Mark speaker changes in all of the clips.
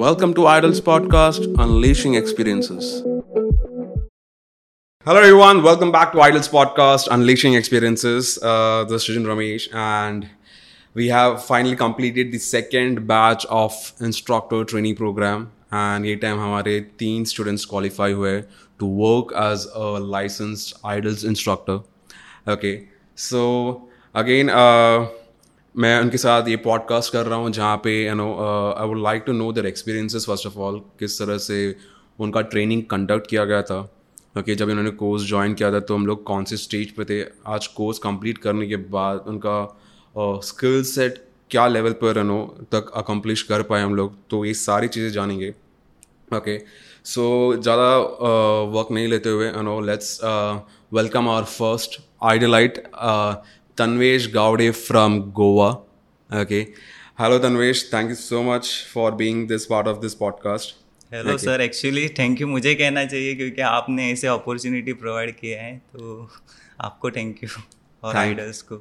Speaker 1: Welcome to Idols Podcast, Unleashing Experiences. Hello, everyone. Welcome back to Idols Podcast, Unleashing Experiences. Uh, this is Srijan Ramesh, and we have finally completed the second batch of instructor training program. And ये time हमारे तीन students qualify हुए to work as a licensed idols instructor okay so again मैं उनके साथ ये podcast कर रहा हूँ जहाँ पे you know I would like to know their experiences first of all किस तरह से उनका ट्रेनिंग कंडक्ट किया गया था। ओके okay, जब इन्होंने कोर्स ज्वाइन किया था तो हम लोग कौन से स्टेज पे थे? आज कोर्स कंप्लीट करने के बाद उनका स्किल uh, सेट क्या लेवल पर यू नो तक अकम्प्लिश कर पाए हम लोग? तो ये सारी चीज़ें जानेंगे। ओके सो ज़्यादा वर्क नहीं लेते हुए you know let's welcome our first idolite Tanvesh Gowde from Goa. Okay. Hello, Tanvesh. Thank you so much for being this part of this podcast.
Speaker 2: Hello sir actually thank you मुझे कहना चाहिए क्योंकि आपने ऐसे opportunity provide किया है तो आपको थैंक यू और आइडल्स को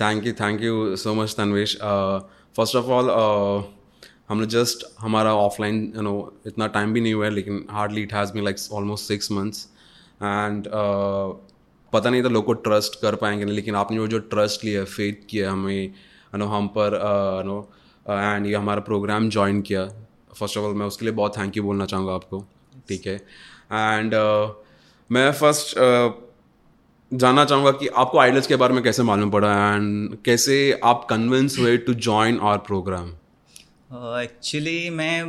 Speaker 1: thank you thank you so much Tanvesh first of all हमने जस्ट हमारा ऑफलाइन यू नो इतना टाइम भी नहीं हुआ है लेकिन hardly it has be like almost six months and पता नहीं था लोग को ट्रस्ट कर पाएँगे नहीं लेकिन आपने वो जो ट्रस्ट लिया फेथ किया हमें नो हम पर नो एंड ये हमारा प्रोग्राम ज्वाइन किया। फ़र्स्ट ऑफ़ ऑल मैं उसके लिए बहुत थैंक यू बोलना चाहूँगा आपको ठीक है? एंड uh, मैं फ़र्स्ट uh, जानना चाहूँगा कि आपको आइडल्स के बारे में कैसे मालूम पड़ा एंड कैसे आप कन्विंस हुए to join our programme
Speaker 2: actually मैं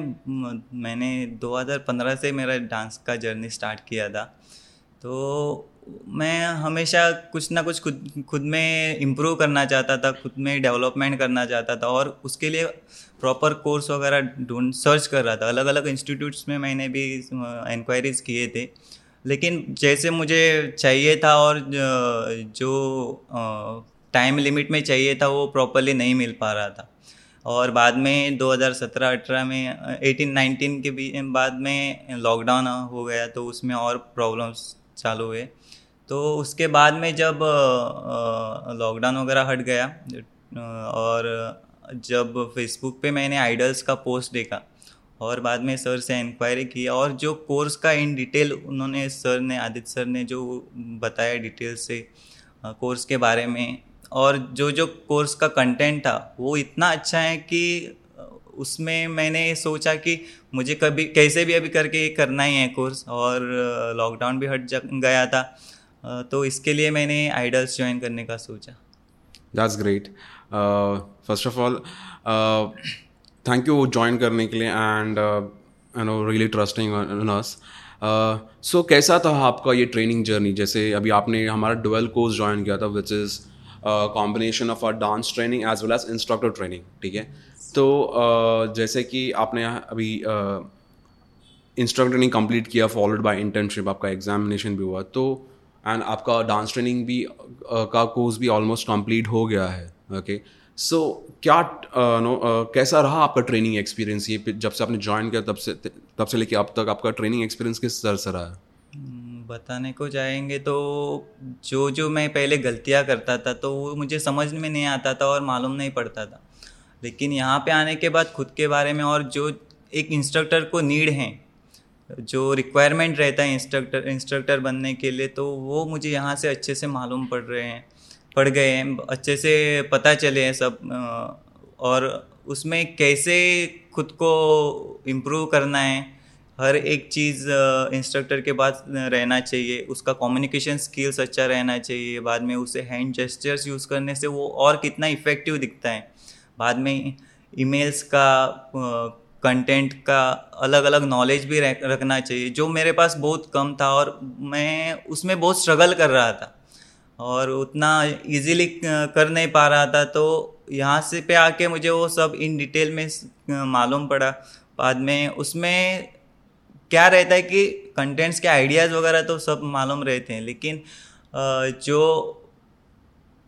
Speaker 2: मैंने 2015 से मेरा डांस का जर्नी स्टार्ट किया था। तो मैं हमेशा कुछ ना कुछ खुद खुद में इम्प्रूव करना चाहता था, खुद में डेवलपमेंट करना चाहता था और उसके लिए प्रॉपर कोर्स वगैरह ढूंढ सर्च कर रहा था। अलग अलग इंस्टीट्यूट्स में मैंने भी इंक्वायरीज किए थे। लेकिन जैसे मुझे चाहिए था और जो टाइम लिमिट में चाहिए था, वो प्रॉपरली नहीं मिल पा रहा था। और बाद में 2017-18 में 18-19 के भी बाद में लॉकडाउन हो गया तो उसमें और प्रॉब्लम्स चालू हुए। तो उसके बाद में जब लॉकडाउन वगैरह हट गया और जब फेसबुक पे मैंने आइडल्स का पोस्ट देखा, और बाद में सर से इंक्वायरी की, और जो कोर्स का इन डिटेल उन्होंने सर ने, आदित्य सर ने जो बताया डिटेल से कोर्स के बारे में, और जो जो कोर्स का कंटेंट था, वो इतना अच्छा है कि उसमें मैंने सोचा कि मुझे कभी, कैसे भी अभी करके ये करना ही है कोर्स और लॉकडाउन भी हट गया था तो इसके लिए मैंने आइडल्स ज्वाइन करने का सोचा।
Speaker 1: That's great first of all thank you join करने के लिए and no really trusting in us so कैसा था आपका ये ट्रेनिंग जर्नी जैसे अभी आपने हमारा डुअल कोर्स ज्वाइन किया था which is combination of our dance training as well as instructor training ठीक है? तो uh, जैसे कि आपने अभी इंस्ट्रक्टर ट्रेनिंग कंप्लीट किया फॉलोड बाय इंटर्नशिप आपका एग्जामिनेशन भी हुआ तो एंड आपका डांस ट्रेनिंग भी का कोर्स भी ऑलमोस्ट कंप्लीट हो गया है ओके सो क्या नो कैसा रहा आपका ट्रेनिंग एक्सपीरियंस ये जब से आपने ज्वाइन किया तब से तब से लेके अब तक आपका ट्रेनिंग एक्सपीरियंस किस तरह से रहा? है
Speaker 2: हम्म, बताने को जाएँगे तो जो जो मैं पहले गलतियाँ करता था तो वो मुझे समझ में नहीं आता था और मालूम नहीं पड़ता था। लेकिन यहाँ पे आने के बाद खुद के बारे में और जो एक इंस्ट्रक्टर को नीड है जो रिक्वायरमेंट रहता है इंस्ट्रक्टर इंस्ट्रक्टर बनने के लिए तो वो मुझे यहाँ से अच्छे से मालूम पड़ रहे हैं, पड़ गए हैं, अच्छे से पता चले हैं सब और उसमें कैसे खुद को इम्प्रूव करना है, हर एक चीज़ इंस्ट्रक्टर के पास रहना चाहिए, उसका कम्युनिकेशन स्किल्स अच्छा रहना चाहिए, बाद में उसे हैंड जेस्टर्स यूज़ करने से वो और कितना इफ़ेक्टिव दिखता है। बाद में ईमेल्स का कंटेंट का अलग अलग नॉलेज भी रखना चाहिए, जो मेरे पास बहुत कम था और मैं उसमें बहुत स्ट्रगल कर रहा था और उतना इजीली कर नहीं पा रहा था तो यहाँ से पे आके मुझे वो सब इन डिटेल में मालूम पड़ा। बाद में उसमें क्या रहता है कि कंटेंट्स के आइडियाज़ वगैरह तो सब मालूम रहते हैं, लेकिन जो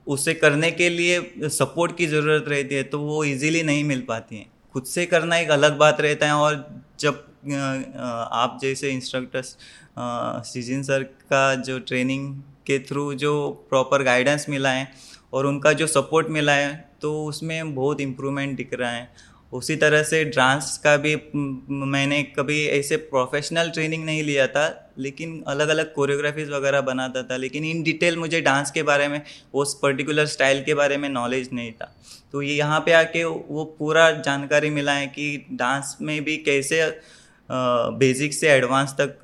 Speaker 2: उसे करने के लिए सपोर्ट की ज़रूरत रहती है तो वो इजीली नहीं मिल पाती हैं। खुद से करना एक अलग बात रहता है और जब आप जैसे इंस्ट्रक्टर्स सीज़न सर का जो ट्रेनिंग के थ्रू जो प्रॉपर गाइडेंस मिला है और उनका जो सपोर्ट मिला है तो उसमें बहुत इम्प्रूवमेंट दिख रहा है। उसी तरह से डांस का भी मैंने कभी ऐसे प्रोफेशनल ट्रेनिंग नहीं लिया था, लेकिन अलग अलग कोरियोग्राफीज वगैरह बनाता था, लेकिन इन डिटेल मुझे डांस के बारे में, उस पर्टिकुलर स्टाइल के बारे में नॉलेज नहीं था। तो ये यहाँ पे आके वो पूरा जानकारी मिला है कि डांस में भी कैसे बेसिक से एडवांस तक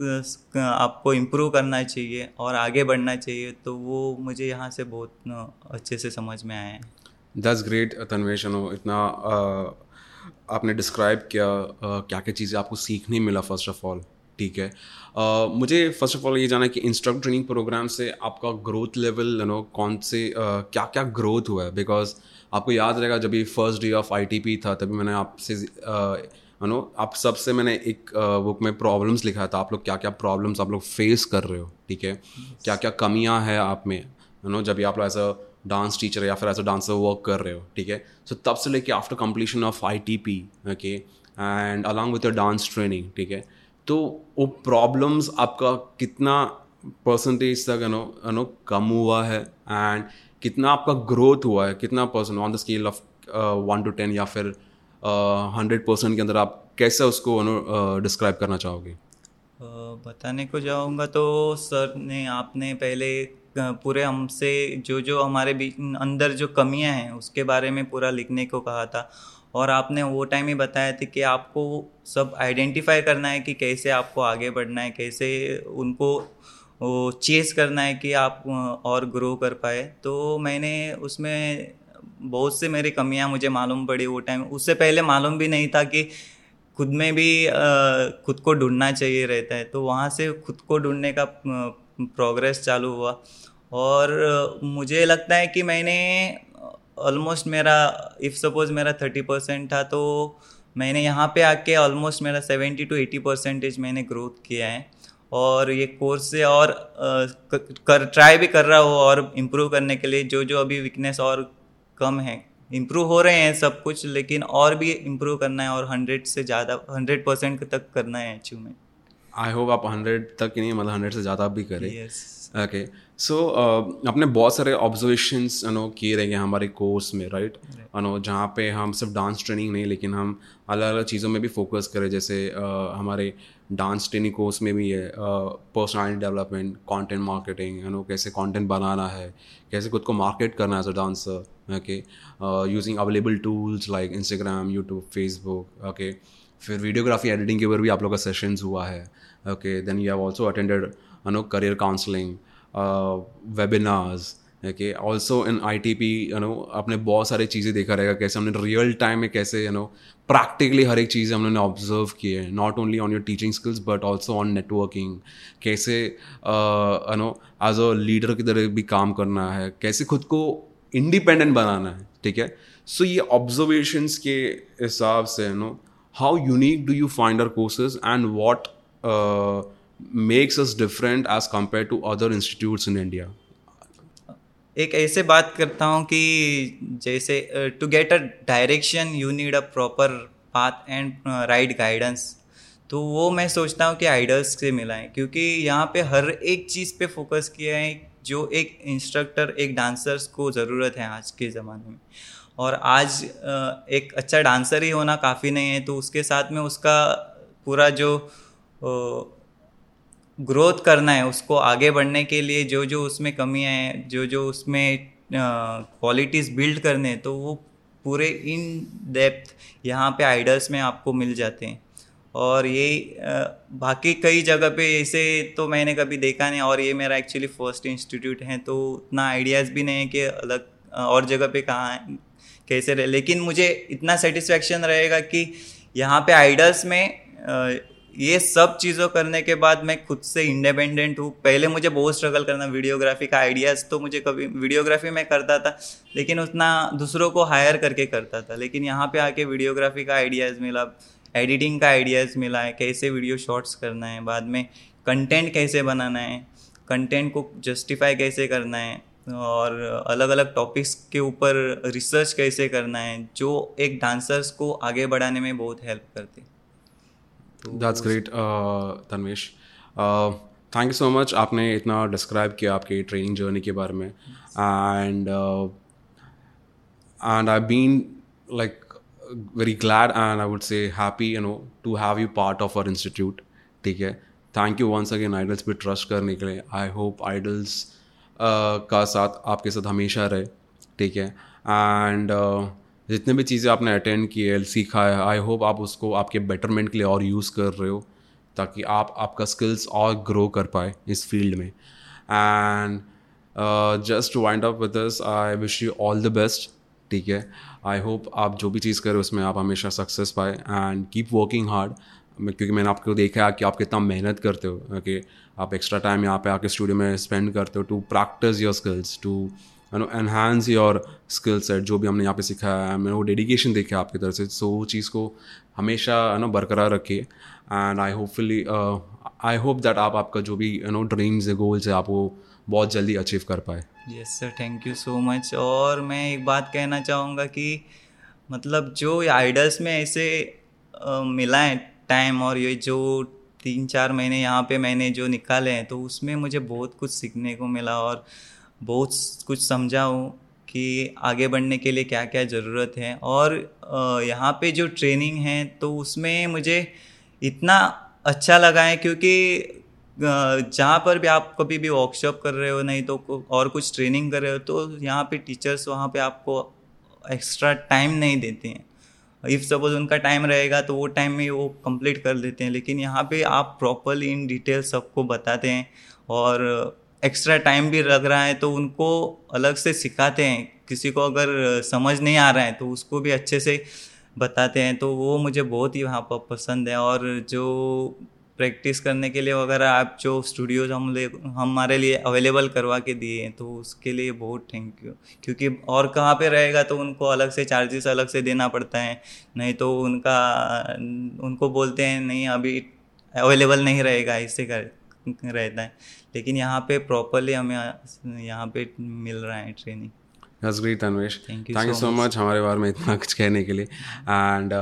Speaker 2: आपको इम्प्रूव करना चाहिए और आगे बढ़ना चाहिए तो वो मुझे यहाँ से बहुत अच्छे से समझ में आया है।
Speaker 1: दस ग्रेट तन्वेश इतना आपने डिस्क्राइब किया क्या क्या चीज़ें आपको सीखने मिला फ़र्स्ट ऑफ़ ऑल ठीक है? uh, मुझे फ़र्स्ट ऑफ़ ऑल ये जाना कि इंस्ट्रक्टर ट्रेनिंग प्रोग्राम से आपका ग्रोथ लेवल यू नो कौन से uh, क्या क्या ग्रोथ हुआ है? बिकॉज़ आपको याद रहेगा जब ये फ़र्स्ट डे ऑफ़ आईटीपी था तभी मैंने आपसे यू नो आप सबसे मैंने एक बुक में प्रॉब्लम्स लिखा था आप लोग क्या क्या प्रॉब्लम्स आप लोग फेस कर रहे हो ठीक है? क्या क्या कमियाँ हैं आप में? यू नो जब भी आप लोग एज अ डांस टीचर या फिर एज अ डांसर वर्क कर रहे हो ठीक है? सो तब से लेके after completion of I T P okay and along with your dance training ठीक है? तो वो प्रॉब्लम्स आपका कितना परसेंटेज तक नो नो कम हुआ है एंड कितना आपका ग्रोथ हुआ है कितना percent on the scale of one to ten या फिर हंड्रेड uh, परसेंट के अंदर आप कैसे उसको नो डिस्क्राइब uh, करना चाहोगे?
Speaker 2: बताने को जाऊँगा तो सर ने आपने पहले पूरे हमसे जो जो हमारे बीच, अंदर जो कमियाँ हैं, उसके बारे में पूरा लिखने को कहा था। और आपने वो टाइम ही बताया था कि आपको सब आइडेंटिफाई करना है कि कैसे आपको आगे बढ़ना है, कैसे उनको, वो चेस करना है कि आप और ग्रो कर पाए। तो मैंने उसमें बहुत से मेरी कमियाँ मुझे मालूम पड़ी वो टाइम उससे पहले मालूम भी नहीं था कि खुद में भी खुद को ढूंढना चाहिए रहता है। तो वहाँ से खुद को ढूँढने का प्रोग्रेस चालू हुआ। और मुझे लगता है कि मैंने ऑलमोस्ट मेरा इफ़ सपोज़ मेरा थर्टी परसेंट था तो मैंने यहाँ पे आके ऑलमोस्ट मेरा सेवेंटी टू एटी परसेंटेज मैंने ग्रोथ किया है। और ये कोर्स से और कर ट्राई भी कर रहा हूँ और इम्प्रूव करने के लिए। जो जो अभी वीकनेस और कम है इम्प्रूव हो रहे हैं सब कुछ, लेकिन और भी इम्प्रूव करना है और हंड्रेड से ज़्यादा हंड्रेड परसेंट तक करना है अचीवमेंट
Speaker 1: आई होप आप हंड्रेड तक ही नहीं मतलब हंड्रेड से ज़्यादा भी करें। ओके सो अपने बहुत सारे ऑब्जर्वेशंस नो किए रहेंगे हमारे कोर्स में राइट नो जहाँ पे हम सिर्फ़ डांस ट्रेनिंग नहीं लेकिन हम अलग अलग चीज़ों में भी फोकस करें जैसे uh, हमारे डांस ट्रेनिंग कोर्स में भी है personality development content marketing you know कैसे कंटेंट बनाना है कैसे खुद को मार्केट करना है as a dancer okay using available tools like Instagram YouTube Facebook okay फिर वीडियोग्राफी एडिटिंग के ऊपर भी आप लोग का सेशंस हुआ है। Okay then you have also attended no career counselling webinars okay also in I T P you know आपने बहुत सारी चीज़ें देखा रहेगा, कैसे हमने रियल टाइम में कैसे यू नो प्रैक्टिकली हर एक चीज़ हमने ऑब्ज़र्व की है not only on your teaching skills but also on networking कैसे you know as a leader की तरह भी काम करना है, कैसे खुद को इंडिपेंडेंट बनाना है, ठीक है? सो ये ऑब्जर्वेशंस के हिसाब से you know unique do you find our courses and what uh, makes us different as compared to other institutes in India?
Speaker 2: एक ऐसे बात करता हूँ कि जैसे to get a direction you need a proper path and right guidance तो वो मैं सोचता हूँ कि आइडल्स से मिला है क्योंकि यहाँ पे हर एक चीज़ पे फोकस किया है जो एक इंस्ट्रक्टर एक डांसर्स को ज़रूरत है आज के ज़माने में और आज एक अच्छा डांसर ही होना काफ़ी नहीं है तो उसके साथ में उसका पूरा जो ग्रोथ करना है, उसको आगे बढ़ने के लिए जो जो उसमें कमियाँ हैं, जो जो उसमें क्वालिटीज़ बिल्ड करने हैं तो वो पूरे इन डेप्थ यहाँ पे आइडल्स में आपको मिल जाते हैं। और ये बाकी कई जगह पे ऐसे तो मैंने कभी देखा नहीं, और ये मेरा एक्चुअली फ़र्स्ट इंस्टीट्यूट है तो उतना आइडियाज़ भी नहीं है कि अलग और जगह पे कहाँ कैसे रहे। लेकिन मुझे इतना सेटिस्फेक्शन रहेगा कि यहाँ पे आइडल्स में ये सब चीज़ों करने के बाद मैं खुद से इंडिपेंडेंट हूँ। पहले मुझे बहुत स्ट्रगल करना वीडियोग्राफी का आइडियाज़ तो मुझे कभी वीडियोग्राफी में करता था, लेकिन उतना दूसरों को हायर करके करता था। लेकिन यहाँ पे आके वीडियोग्राफी का आइडियाज़ मिला एडिटिंग का आइडियाज़ मिला है कैसे वीडियो शॉर्ट्स करना है, बाद में कंटेंट कैसे बनाना है कंटेंट को जस्टिफाई कैसे करना है। और अलग अलग टॉपिक्स के ऊपर रिसर्च कैसे करना है, जो एक डांसर्स को आगे बढ़ाने में बहुत हेल्प करते
Speaker 1: that's great Tanvesh thank you so much आपने इतना डिस्क्राइब किया आपकी ट्रेनिंग जर्नी के बारे में. And and I been like very glad and I would say happy you know to have you part of our institute ठीक है? Thank you once again Idols पे ट्रस्ट करने के लिए. आई होप आइडल्स का साथ आपके साथ हमेशा रहे, ठीक है? एंड जितने भी चीज़ें आपने अटेंड की है, सीखा है आई होप आप उसको आपके बेटरमेंट के लिए और यूज़ कर रहे हो, ताकि आप आपका स्किल्स और ग्रो कर पाए इस फ़ील्ड में। And just to wind up with this I wish you all the best ठीक है? आई होप आप जो भी चीज़ करें उसमें आप हमेशा सक्सेस पाए एंड कीप वर्किंग हार्ड क्योंकि मैंने आपको देखा है कि आप कितना मेहनत करते हो कि आप एक्स्ट्रा टाइम यहाँ पे आके स्टूडियो में स्पेंड करते हो to practise your skills to you know enhance your skill set जो भी हमने यहाँ पे सिखाया है, मैंने वो डेडिकेशन देखा आपकी तरफ़ से सो वो चीज़ को हमेशा है ना बरकरार रखिए। And I hopefully I hope that आप, आपका जो भी यू नो ड्रीम्स है गोल्स है, आप वो बहुत जल्दी अचीव कर पाए।
Speaker 2: Yes sir thank you so much और मैं एक बात कहना चाहूँगा कि मतलब जो आइडल्स में ऐसे मिला है टाइम और ये जो तीन चार महीने यहाँ पे मैंने जो निकाले हैं तो उसमें मुझे बहुत कुछ सीखने को मिला और बहुत कुछ समझा हूँ कि आगे बढ़ने के लिए क्या क्या ज़रूरत है। और यहाँ पे जो ट्रेनिंग है तो उसमें मुझे इतना अच्छा लगा है क्योंकि जहाँ पर भी आप कभी भी वर्कशॉप कर रहे हो, नहीं तो और कुछ ट्रेनिंग कर रहे हो तो यहाँ पे टीचर्स वहाँ पे आपको एक्स्ट्रा टाइम नहीं देते हैं। इफ़ सपोज़ उनका टाइम रहेगा तो वो टाइम में वो कंप्लीट कर देते हैं। लेकिन यहाँ पे आप प्रॉपरली इन डिटेल सबको बताते हैं और एक्स्ट्रा टाइम भी लग रहा है तो उनको अलग से सिखाते हैं। किसी को अगर समझ नहीं आ रहा है तो उसको भी अच्छे से बताते हैं। तो वो मुझे बहुत ही वहाँ पर पसंद है और जो प्रैक्टिस करने के लिए वगैरह आप जो स्टूडियोज हम ले हमारे लिए अवेलेबल करवा के दिए हैं तो उसके लिए बहुत थैंक यू क्योंकि और कहाँ पे रहेगा तो उनको अलग से चार्जेस अलग से देना पड़ता है नहीं तो उनका उनको बोलते हैं नहीं अभी अवेलेबल नहीं रहेगा इससे कर रहता है. लेकिन यहाँ पे प्रॉपरली हमें यहाँ पे मिल रहा है
Speaker 1: training you so much. much हमारे बारे में इतना कुछ कहने के लिए. And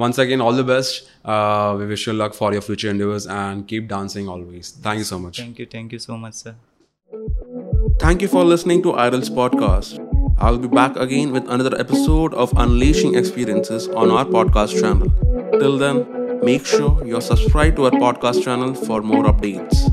Speaker 1: once again, all the best. Uh, we wish you luck for your future endeavors and keep dancing always. Thank you so much.
Speaker 2: Thank you. Thank you so much, sir.
Speaker 1: Thank you for listening to Idols Podcast. I'll be back again with another episode of Unleashing Experiences on our podcast channel. Till then, make sure you're subscribed to our podcast channel for more updates.